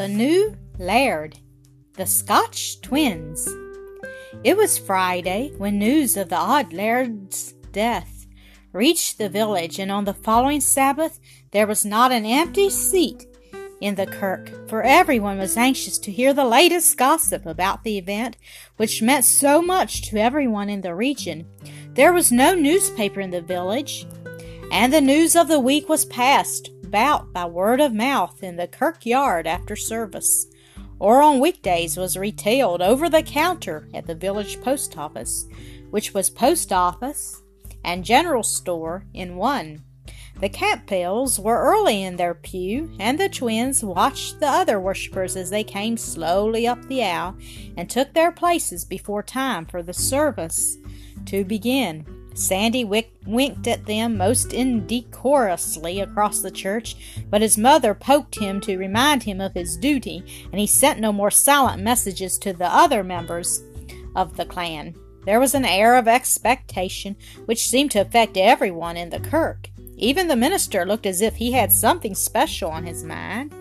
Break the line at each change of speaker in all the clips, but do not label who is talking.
The New Laird, The Scotch Twins. It was Friday when news of the odd laird's death reached the village, and on the following Sabbath there was not an empty seat in the kirk, for everyone was anxious to hear the latest gossip about the event, which meant so much to everyone in the region. There was no newspaper in the village, and the news of the week was passed about by word of mouth in the kirkyard after service, or on weekdays was retailed over the counter at the village post office, which was post office and general store in one. The Campbells were early in their pew, and the twins watched the other worshippers as they came slowly up the aisle and took their places before time for the service to begin. Sandy winked at them most indecorously across the church, but his mother poked him to remind him of his duty, and he sent no more silent messages to the other members of the clan. There was an air of expectation which seemed to affect everyone in the kirk. Even the minister looked as if he had something special on his mind.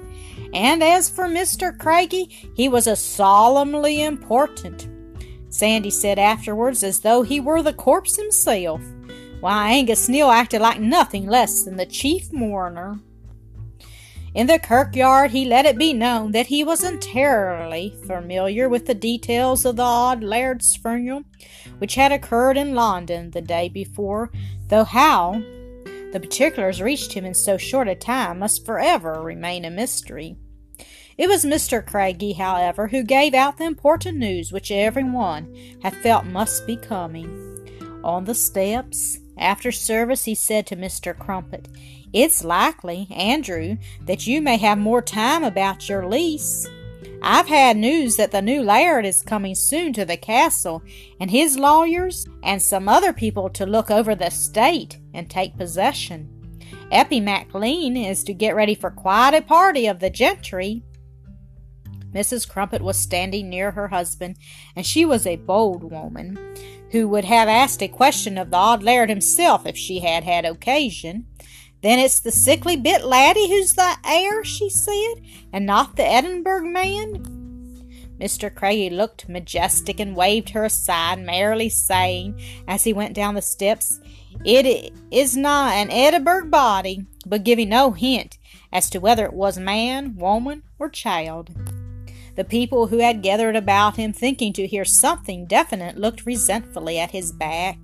And as for Mr. Craigie, he was a solemnly important Sandy said afterwards, as though he were the corpse himself. Why, Angus Neal acted like nothing less than the chief mourner. In the kirkyard, he let it be known that he was entirely familiar with the details of the odd laird's funeral, which had occurred in London the day before, though how the particulars reached him in so short a time must forever remain a mystery. It was Mr. Craigie, however, who gave out the important news which every one had felt must be coming. On the steps, after service, he said to Mr. Crumpet, It's likely, Andrew, that you may have more time about your lease. I've had news that the new laird is coming soon to the castle, and his lawyers and some other people to look over the estate and take possession. Eppie MacLean is to get ready for quite a party of the gentry. Mrs. Crumpet was standing near her husband, and she was a bold woman, who would have asked a question of the odd laird himself if she had had occasion. Then it's the sickly bit laddie who's the heir, she said, and not the Edinburgh man. Mr. Craigie looked majestic and waved her aside, merrily saying, as he went down the steps, It is not an Edinburgh body, but giving no hint as to whether it was man, woman, or child. The people who had gathered about him, thinking to hear something definite, looked resentfully at his back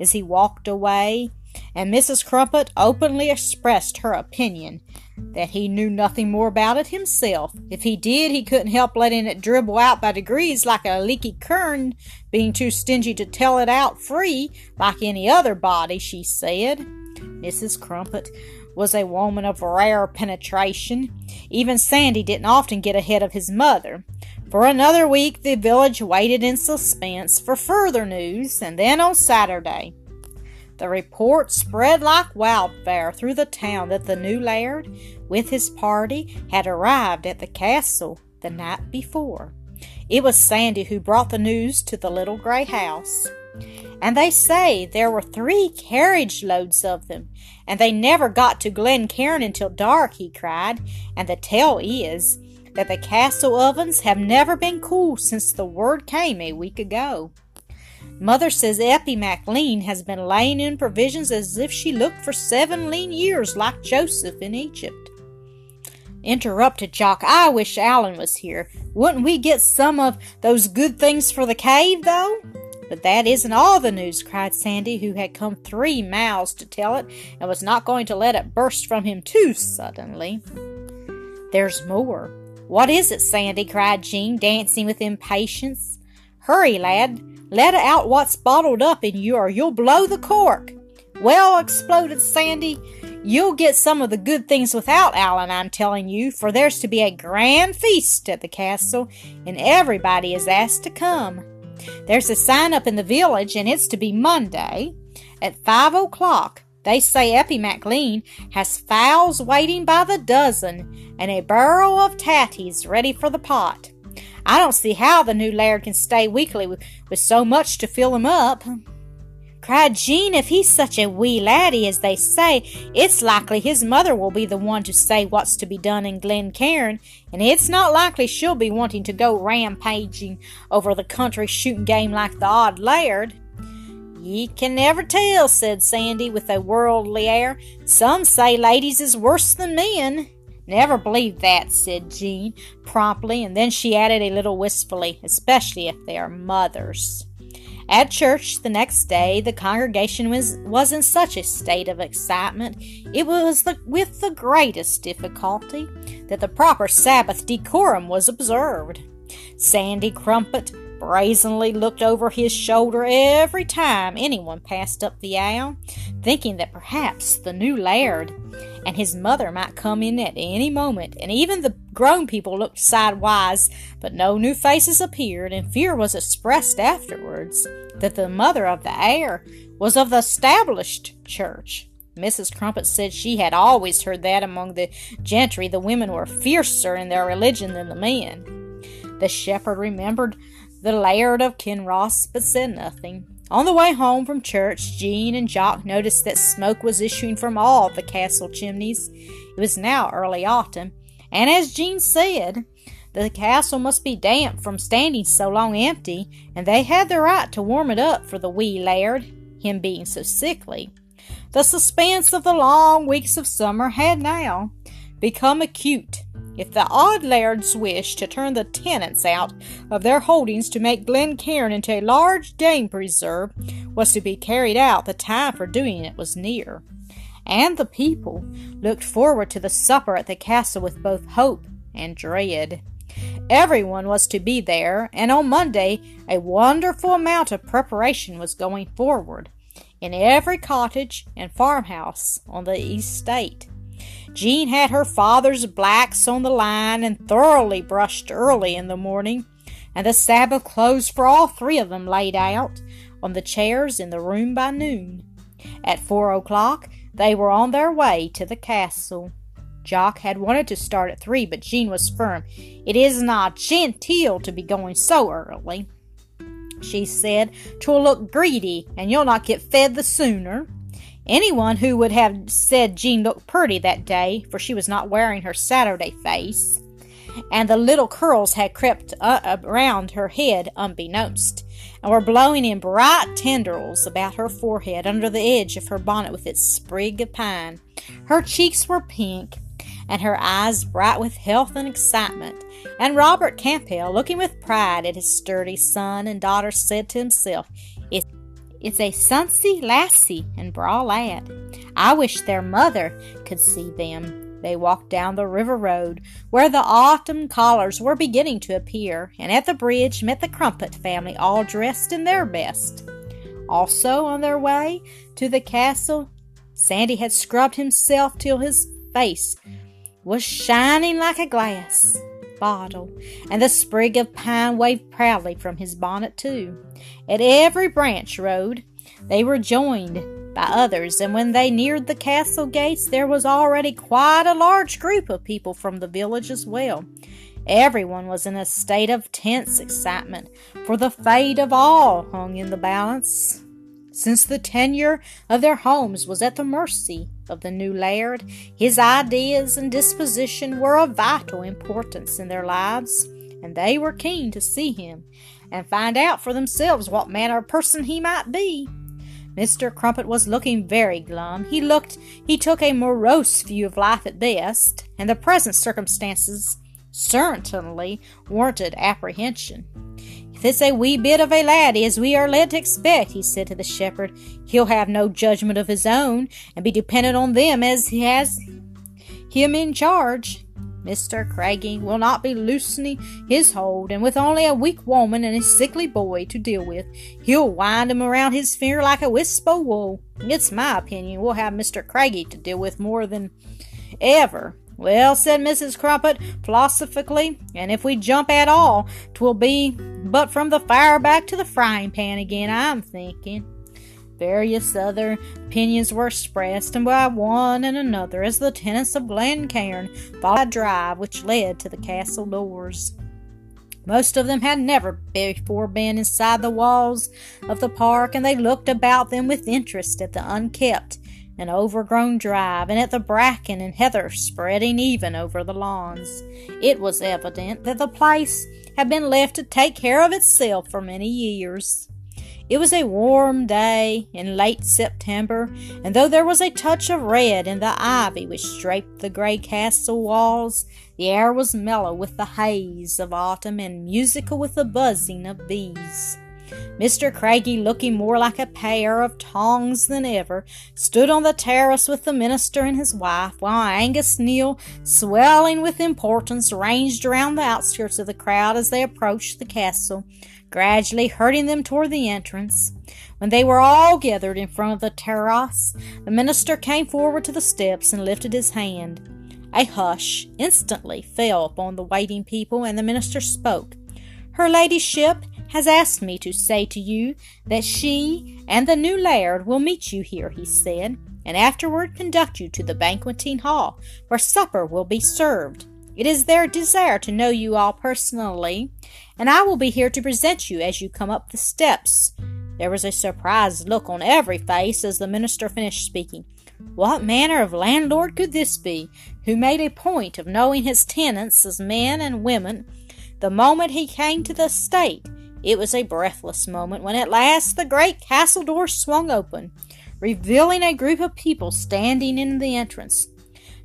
as he walked away, and Mrs. Crumpet openly expressed her opinion that he knew nothing more about it himself. If he did, he couldn't help letting it dribble out by degrees like a leaky kern, being too stingy to tell it out free like any other body, she said. Mrs. Crumpet was a woman of rare penetration. Even Sandy didn't often get ahead of his mother. For another week, the village waited in suspense for further news, and then on Saturday, the report spread like wildfire through the town that the new laird, with his party, had arrived at the castle the night before. It was Sandy who brought the news to the little gray house. And they say there were three carriage loads of them, and they never got to Glencairn until dark, he cried. And the tale is that the castle ovens have never been cool since the word came a week ago. Mother says Eppie MacLean has been laying in provisions as if she looked for seven lean years like Joseph in Egypt. Interrupted Jock, I wish Allan was here. Wouldn't we get some of those good things for the cave, though? But that isn't all the news, cried Sandy, who had come three miles to tell it and was not going to let it burst from him too suddenly. There's more. What is it, Sandy? cried Jean, dancing with impatience. Hurry, lad. Let out what's bottled up in you, or you'll blow the cork. Well, exploded Sandy, you'll get some of the good things without Allan, I'm telling you, for there's to be a grand feast at the castle, and everybody is asked to come. There's a sign up in the village, and it's to be Monday at five o'clock. They say Eppie MacLean has fowls waiting by the dozen and a barrel of tatties ready for the pot. I don't see how the new laird can stay weakly with, with so much to fill him up. Cried Jean. If he's such a wee laddie as they say, it's likely his mother will be the one to say what's to be done in Glencairn, and it's not likely she'll be wanting to go rampaging over the country shooting game like the odd laird. Ye can never tell, said Sandy with a worldly air. Some say ladies is worse than men. Never believe that, said Jean promptly, and then she added a little wistfully, especially if they are mothers. At church the next day, the congregation was, was in such a state of excitement, it was the, with the greatest difficulty that the proper Sabbath decorum was observed. Sandy Crumpet brazenly looked over his shoulder every time anyone passed up the aisle, thinking that perhaps the new laird and his mother might come in at any moment, and even the grown people looked sidewise, but no new faces appeared, and fear was expressed afterwards that the mother of the heir was of the established church. Mrs. Crumpet said she had always heard that among the gentry the women were fiercer in their religion than the men. The shepherd remembered the Laird of Kinross, but said nothing. On the way home from church, Jean and Jock noticed that smoke was issuing from all the castle chimneys. It was now early autumn, and as Jean said, the castle must be damp from standing so long empty, and they had the right to warm it up for the wee laird, him being so sickly. The suspense of the long weeks of summer had now become acute, if the odd lairds wished to turn the tenants out of their holdings to make Glencairn into a large game preserve was to be carried out, the time for doing it was near. And the people looked forward to the supper at the castle with both hope and dread. Everyone was to be there, and on Monday a wonderful amount of preparation was going forward in every cottage and farmhouse on the estate. Jean had her father's blacks on the line and thoroughly brushed early in the morning, and the Sabbath clothes for all three of them laid out on the chairs in the room by noon. At four o'clock, they were on their way to the castle. Jock had wanted to start at three, but Jean was firm. It is not genteel to be going so early, she said. Twill look greedy, and you'll not get fed the sooner. Anyone who would have said Jean looked pretty that day, for she was not wearing her Saturday face, and the little curls had crept around her head unbeknownst, and were blowing in bright tendrils about her forehead under the edge of her bonnet with its sprig of pine. Her cheeks were pink, and her eyes bright with health and excitement. And Robert Campbell, looking with pride at his sturdy son and daughter, said to himself, If it's a sunsy lassie and braw lad. I wish their mother could see them. They walked down the river road, where the autumn colours were beginning to appear, and at the bridge met the Crumpet family, all dressed in their best. Also on their way to the castle, Sandy had scrubbed himself till his face was shining like a glass bottle, and the sprig of pine waved proudly from his bonnet, too. At every branch road they were joined by others, and when they neared the castle gates, there was already quite a large group of people from the village as well. Everyone was in a state of tense excitement, for the fate of all hung in the balance since the tenure of their homes was at the mercy of the new laird, his ideas and disposition were of vital importance in their lives, and they were keen to see him and find out for themselves what manner of person he might be. Mr. Crumpet was looking very glum. He looked he took a morose view of life at best, and the present circumstances certainly warranted apprehension. If it's a wee bit of a laddie as we are led to expect, he said to the shepherd, he'll have no judgment of his own, and be dependent on them as he has him in charge. Mr. Craigie will not be loosening his hold, and with only a weak woman and a sickly boy to deal with, he'll wind 'em around his finger like a wisp o' wool. It's my opinion we'll have Mr. Craigie to deal with more than ever. Well, said Mrs. Crumpet philosophically, and if we jump at all, 'twill be but from the fire back to the frying pan again, I'm thinking. Various other opinions were expressed, and by one and another, as the tenants of Glencairn followed a drive which led to the castle doors. Most of them had never before been inside the walls of the park, and they looked about them with interest at the unkept and overgrown drive, and at the bracken and heather spreading even over the lawns. It was evident that the place had been left to take care of itself for many years. It was a warm day in late September, and though there was a touch of red in the ivy which draped the gray castle walls, the air was mellow with the haze of autumn and musical with the buzzing of bees. Mr. Craigie, looking more like a pair of tongs than ever, stood on the terrace with the minister and his wife, while Angus Neal, swelling with importance, ranged around the outskirts of the crowd as they approached the castle, gradually herding them toward the entrance. When they were all gathered in front of the terrace, the minister came forward to the steps and lifted his hand. A hush instantly fell upon the waiting people, and the minister spoke. Her ladyship has asked me to say to you that she and the new laird will meet you here, he said, and afterward conduct you to the banqueting hall, where supper will be served. It is their desire to know you all personally, and I will be here to present you as you come up the steps. There was a surprised look on every face as the minister finished speaking. What manner of landlord could this be, who made a point of knowing his tenants as men and women the moment he came to the estate? It was a breathless moment when at last the great castle door swung open, revealing a group of people standing in the entrance.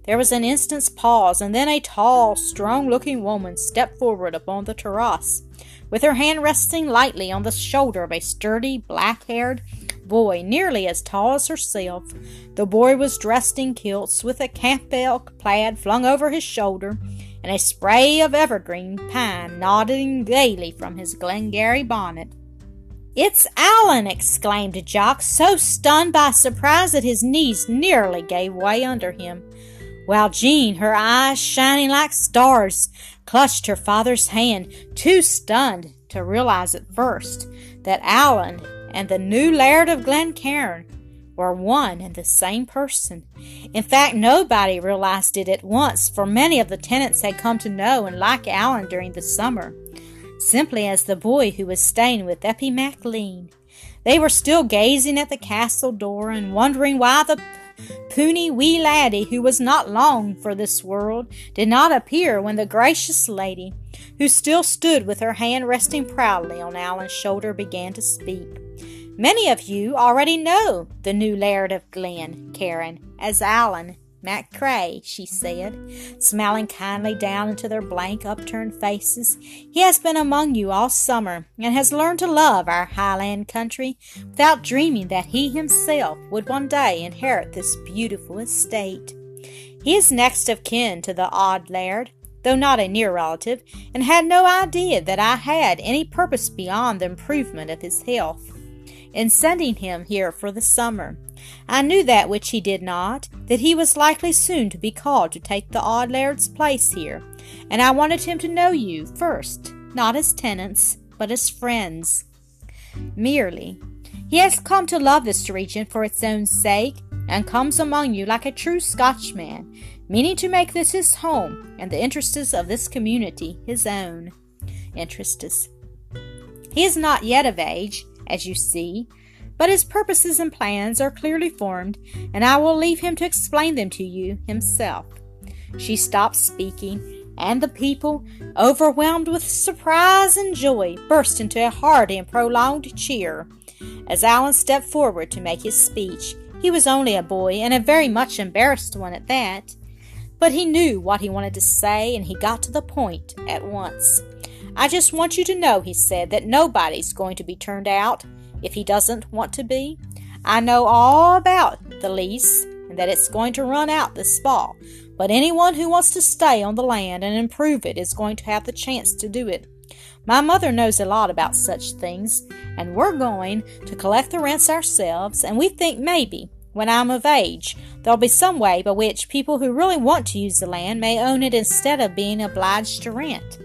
There was an instant's pause, and then a tall, strong looking woman stepped forward upon the terrace, with her hand resting lightly on the shoulder of a sturdy, black haired boy nearly as tall as herself. The boy was dressed in kilts, with a campbell plaid flung over his shoulder, and a spray of evergreen pine nodding gaily from his Glengarry bonnet. It's Allan! exclaimed Jock, so stunned by surprise that his knees nearly gave way under him while Jean, her eyes shining like stars, clutched her father's hand, too stunned to realize at first that Allan and the new Laird of Glencairn were one and the same person. In fact, nobody realized it at once, for many of the tenants had come to know and like Allan during the summer, simply as the boy who was staying with Eppie MacLean. They were still gazing at the castle door and wondering why the puny wee laddie who was not long for this world did not appear when the gracious lady, who still stood with her hand resting proudly on Allan's shoulder, began to speak. Many of you already know the new Laird of Glencairn, as Allan MacRae, she said, smiling kindly down into their blank, upturned faces. He has been among you all summer and has learned to love our Highland country without dreaming that he himself would one day inherit this beautiful estate. He is next of kin to the odd laird, though not a near relative, and had no idea that I had any purpose beyond the improvement of his health in sending him here for the summer. I knew that which he did not, that he was likely soon to be called to take the odd laird's place here, and I wanted him to know you first, not as tenants, but as friends. Merely. He has come to love this region for its own sake, and comes among you like a true Scotchman, meaning to make this his home, and the interests of this community his own. Interests. He is not yet of age, as you see, but his purposes and plans are clearly formed, and I will leave him to explain them to you himself. She stopped speaking, and the people, overwhelmed with surprise and joy, burst into a hearty and prolonged cheer. As Allan stepped forward to make his speech, he was only a boy, and a very much embarrassed one at that. But he knew what he wanted to say, and he got to the point at once. I just want you to know, he said, that nobody's going to be turned out if he doesn't want to be. I know all about the lease and that it's going to run out this fall, but anyone who wants to stay on the land and improve it is going to have the chance to do it. My mother knows a lot about such things, and we're going to collect the rents ourselves, and we think maybe, when I'm of age, there'll be some way by which people who really want to use the land may own it instead of being obliged to rent.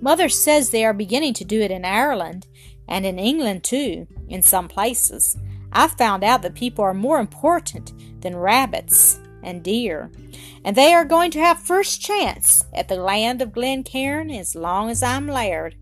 Mother says they are beginning to do it in Ireland, and in England too, in some places. I've found out that people are more important than rabbits and deer, and they are going to have first chance at the land of Glencairn as long as I'm laird.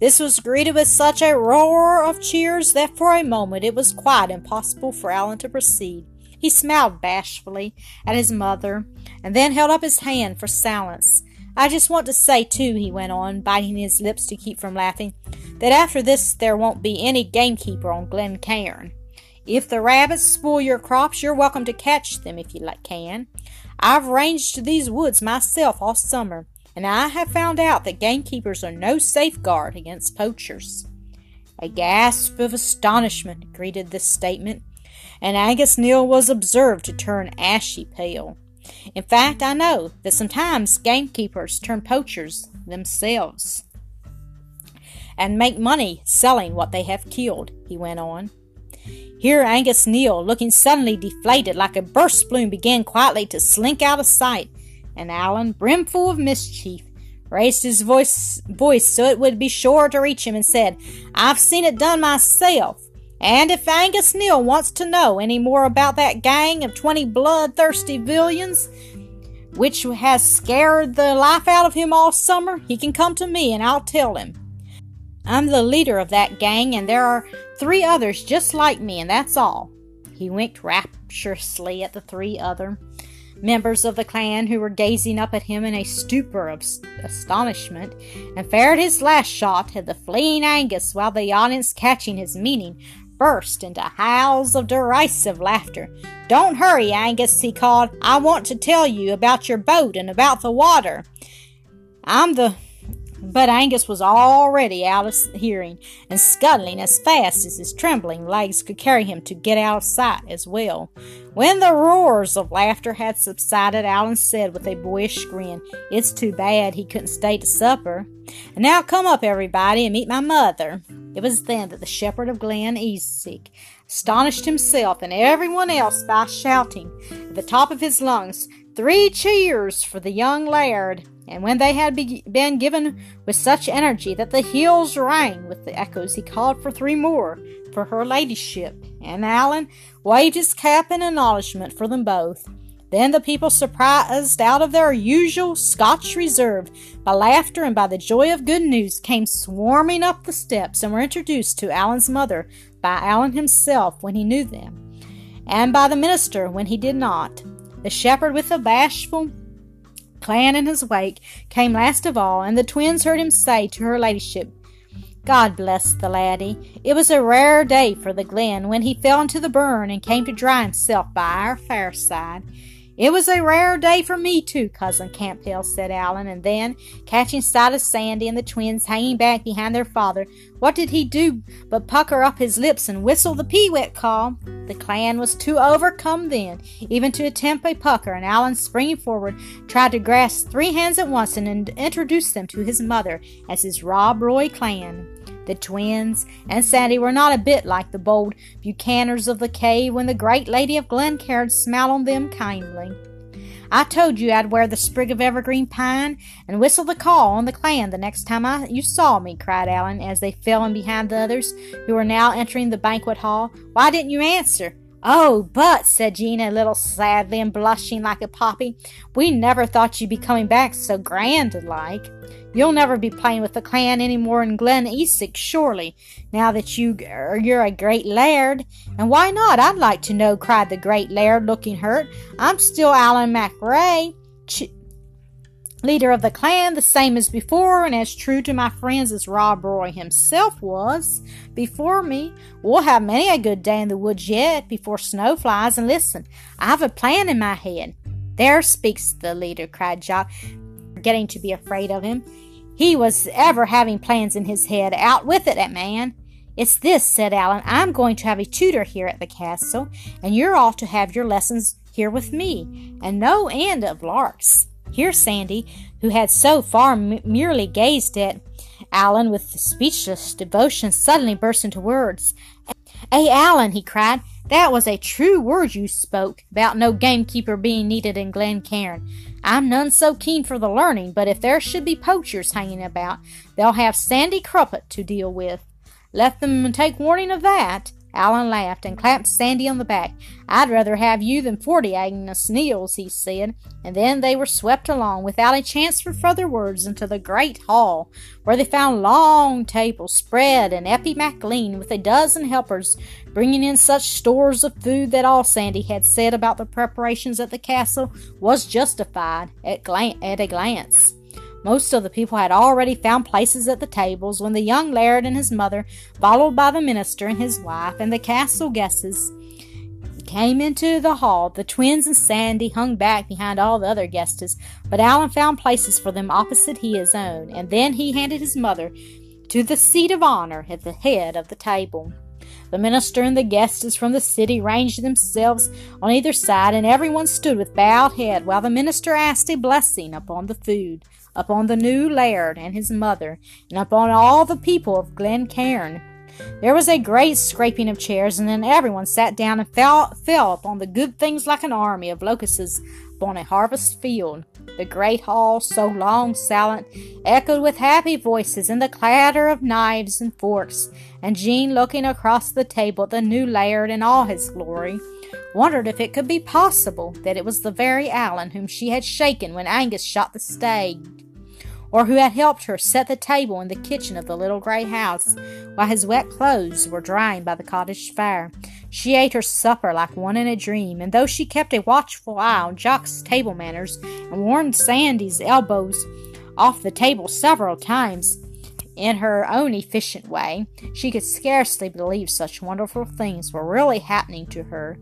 This was greeted with such a roar of cheers that for a moment it was quite impossible for Allan to proceed. He smiled bashfully at his mother, and then held up his hand for silence. I just want to say, too, he went on, biting his lips to keep from laughing, that after this there won't be any gamekeeper on Glencairn. If the rabbits spoil your crops, you're welcome to catch them if you like can. I've ranged these woods myself all summer, and I have found out that gamekeepers are no safeguard against poachers. A gasp of astonishment greeted this statement, and Angus Neal was observed to turn ashy pale. In fact, I know that sometimes gamekeepers turn poachers themselves and make money selling what they have killed, he went on. Here Angus Neal, looking suddenly deflated like a burst balloon, began quietly to slink out of sight, and Allan, brimful of mischief, raised his voice, voice so it would be sure to reach him and said, I've seen it done myself. And if Angus Neal wants to know any more about that gang of twenty bloodthirsty villains, which has scared the life out of him all summer, he can come to me and I'll tell him. I'm the leader of that gang, and there are three others just like me, and that's all. He winked rapturously at the three other members of the clan who were gazing up at him in a stupor of astonishment, and fired his last shot at the fleeing Angus while the audience, catching his meaning, burst into howls of derisive laughter. Don't hurry, Angus, he called. I want to tell you about your boat and about the water. I'm the but Angus was already out of hearing and scuttling as fast as his trembling legs could carry him to get out of sight as well. When the roars of laughter had subsided, Allan said with a boyish grin, It's too bad he couldn't stay to supper. And now come up, everybody, and meet my mother. It was then that the shepherd of Glen Easic astonished himself and everyone else by shouting at the top of his lungs, Three cheers for the young laird! And when they had be- been given with such energy that the hills rang with the echoes, he called for three more for her ladyship, and Allan waved his cap in acknowledgment for them both. Then the people, surprised out of their usual Scotch reserve by laughter and by the joy of good news, came swarming up the steps and were introduced to Allan's mother by Allan himself when he knew them, and by the minister when he did not. The shepherd, with a bashful clan in his wake, came last of all, and the twins heard him say to her ladyship, God bless the laddie. It was a rare day for the glen when he fell into the burn and came to dry himself by our fireside. It was a rare day for me, too, Cousin Campbell, said Allan, and then, catching sight of Sandy and the twins hanging back behind their father, what did he do but pucker up his lips and whistle the peewit call? The clan was too overcome then, even to attempt a pucker, and Allan, springing forward, tried to grasp three hands at once and introduce them to his mother as his Rob Roy clan. The twins and Sandy were not a bit like the bold Buchanans of the cave when the great lady of Glencairn smiled on them kindly. I told you I'd wear the sprig of evergreen pine and whistle the call on the clan the next time I, you saw me, cried Allan as they fell in behind the others, who were now entering the banquet hall. Why didn't you answer? Oh, but, said Jean a little sadly and blushing like a poppy, we never thought you'd be coming back so grand like. You'll never be playing with the clan any more in Glen Easic, surely, now that you, er, you're a great laird. And why not? I'd like to know, cried the great laird, looking hurt. I'm still Allan MacRae, ch- leader of the clan, the same as before, and as true to my friends as Rob Roy himself was before me. We'll have many a good day in the woods yet, before snow flies. And listen, I've a plan in my head. There speaks the leader, cried Jock, getting to be afraid of him. He was ever having plans in his head. Out with it, that man. It's this, said Allan. I'm going to have a tutor here at the castle, and you're all to have your lessons here with me, and no end of larks. Here Sandy, who had so far m- merely gazed at Allan with speechless devotion, suddenly burst into words. "Hey, Allan!" he cried. That was a true word you spoke about no gamekeeper being needed in Glencairn. I'm none so keen for the learning, but if there should be poachers hanging about, they'll have Sandy Crumpet to deal with. Let them take warning of that. Allan laughed and clapped Sandy on the back. I'd rather have you than forty Angus Neals, he said, and then they were swept along without a chance for further words into the great hall, where they found long tables spread and Eppie MacLean with a dozen helpers bringing in such stores of food that all Sandy had said about the preparations at the castle was justified at, glan- at a glance. Most of the people had already found places at the tables when the young laird and his mother, followed by the minister and his wife and the castle guests, came into the hall. The twins and Sandy hung back behind all the other guests, but Allan found places for them opposite his own, and then he handed his mother to the seat of honor at the head of the table. The minister and the guests from the city ranged themselves on either side, and everyone stood with bowed head while the minister asked a blessing upon the food upon the new laird and his mother, and upon all the people of Glencairn. There was a great scraping of chairs, and then everyone sat down and fell, fell upon the good things like an army of locusts upon a harvest field. The great hall, so long silent, echoed with happy voices and the clatter of knives and forks, and Jean, looking across the table at the new laird in all his glory, wondered if it could be possible that it was the very Allan whom she had shaken when Angus shot the stag, or who had helped her set the table in the kitchen of the little grey house while his wet clothes were drying by the cottage fire. She ate her supper like one in a dream, and though she kept a watchful eye on Jock's table manners and warned Sandy's elbows off the table several times, in her own efficient way, she could scarcely believe such wonderful things were really happening to her.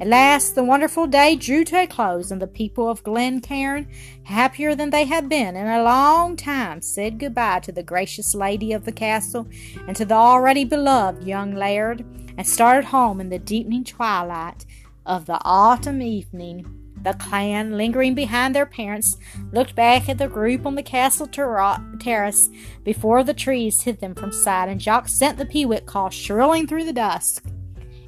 At last the wonderful day drew to a close, and the people of Glencairn, happier than they had been in a long time, said good-bye to the gracious lady of the castle and to the already beloved young laird, and started home in the deepening twilight of the autumn evening. The clan, lingering behind their parents, looked back at the group on the castle ter- terrace before the trees hid them from sight, and Jock sent the peewit call shrilling through the dusk.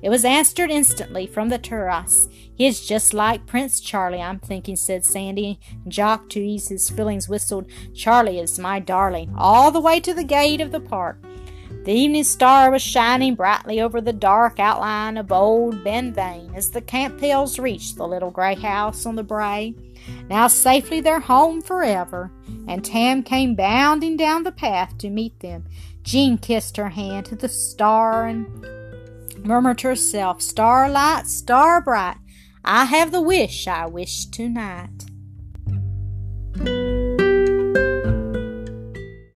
It was answered instantly from the terrace. He is just like Prince Charlie, I'm thinking, said Sandy. Jock, to ease his feelings, whistled, Charlie is my darling, all the way to the gate of the park. The evening star was shining brightly over the dark outline of old Benvain as the Campbells reached the little grey house on the brae. Now safely their home forever, and Tam came bounding down the path to meet them. Jean kissed her hand to the star and murmured herself, Starlight, star bright, I have the wish I wish tonight.